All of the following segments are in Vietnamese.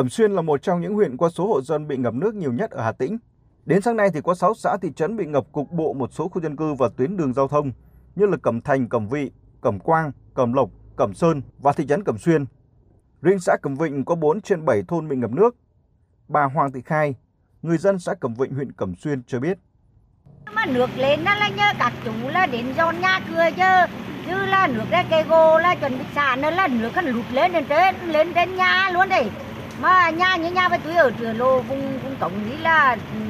Cẩm Xuyên là một trong những huyện có số hộ dân bị ngập nước nhiều nhất ở Hà Tĩnh. Đến sáng nay thì có 6 xã thị trấn bị ngập cục bộ một số khu dân cư và tuyến đường giao thông như là Cẩm Thành, Cẩm Vị, Cẩm Quang, Cẩm Lộc, Cẩm Sơn và thị trấn Cẩm Xuyên. Riêng xã Cẩm Vịnh có 4 trên 7 thôn bị ngập nước. Bà Hoàng Thị Khai, người dân xã Cẩm Vịnh huyện Cẩm Xuyên cho biết. Mà nước lên đó là nhờ các chú là đến dọn nhà cửa chứ chứ là nước ra cây gỗ là chuẩn bị xả nên là nước nó lụt lên trên lên trên nhà luôn đấy mà nhà như nhà với tôi ở cửa lô vùng vùng cổng nghĩ là ừ,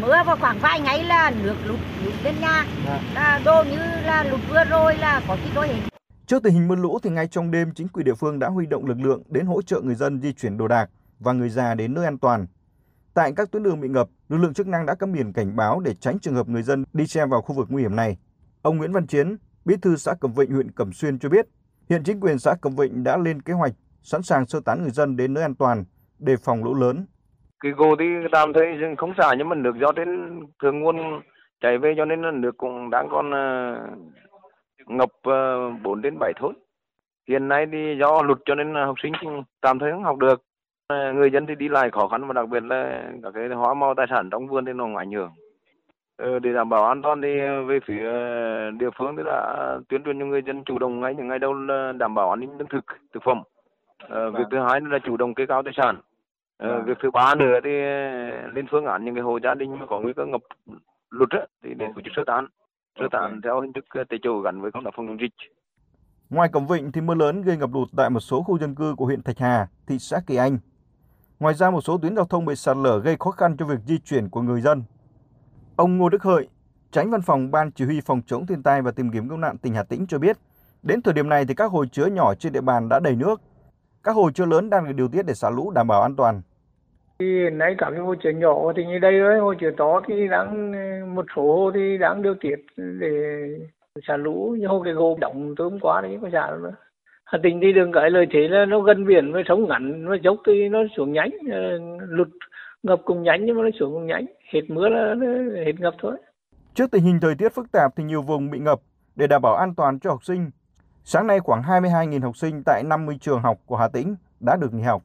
mưa vào khoảng vài ngày là nước lụt lụt lên nhà là đồ như là lụt vừa rồi là có chi đôi hết Trước tình hình mưa lũ thì ngay trong đêm chính quyền địa phương đã huy động lực lượng đến hỗ trợ người dân di chuyển đồ đạc và người già đến nơi an toàn. Tại các tuyến đường bị ngập, lực lượng chức năng đã cắm biển cảnh báo để tránh trường hợp người dân đi xe vào khu vực nguy hiểm này. Ông Nguyễn Văn Chiến, Bí thư xã Cẩm Vịnh huyện Cẩm Xuyên cho biết, hiện chính quyền xã Cẩm Vịnh đã lên kế hoạch sẵn sàng sơ tán người dân đến nơi an toàn đề phòng lũ lớn. cái gồ thì tạm thời không xả nhưng mà nước do trên thượng nguồn chảy về cho nên là nước cũng đang còn ờ, ngập ờ, 4 đến 7 thôn. Hiện nay thì do lụt cho nên học sinh tạm thời không học được. Ờ, người dân thì đi lại khó khăn và đặc biệt là các cái hóa màu tài sản trong vườn thì nó cũng ảnh hưởng. Để đảm bảo an toàn thì về phía địa phương thì đã tuyên truyền cho người dân chủ động ngay những ngày đầu là đảm bảo an ninh lương thực, thực phẩm. Ờ, Việc thứ hai là chủ động kê cao tài sản. Ờ, việc thứ ba nữa thì lên phương án những cái hộ gia đình mà có nguy cơ ngập lụt á, thì để tổ chức sơ tán sơ tán theo hình thức ờ, tại chỗ gắn với công tác phòng chống dịch Ngoài Cẩm Vịnh thì mưa lớn gây ngập lụt tại một số khu dân cư của huyện Thạch Hà, thị xã Kỳ Anh. Ngoài ra một số tuyến giao thông bị sạt lở gây khó khăn cho việc di chuyển của người dân. Ông Ngô Đức Hợi, Tránh Văn phòng Ban Chỉ huy Phòng chống thiên tai và tìm kiếm cứu nạn tỉnh Hà Tĩnh cho biết, đến thời điểm này thì các hồ chứa nhỏ trên địa bàn đã đầy nước. Các hồ chứa lớn đang được điều tiết để xả lũ đảm bảo an toàn. Thì hiện nay các cái hồ chứa nhỏ thì như đây đấy, hồ chứa to thì đang một số hồ thì đang điều tiết để xả lũ như hồ cái gỗ động tối hôm qua đấy có xả nữa. Hà Tĩnh thì đường cái lời thế là nó gần biển với sống ngắn nó dốc thì nó xuống nhánh ờ, lụt ngập cùng nhánh nhưng mà nó xuống cùng nhánh hết mưa là nó hết ngập thôi. Trước tình hình thời tiết phức tạp thì nhiều vùng bị ngập để đảm bảo an toàn cho học sinh. Sáng nay, khoảng 22.000 học sinh tại 50 trường học của Hà Tĩnh đã được nghỉ học.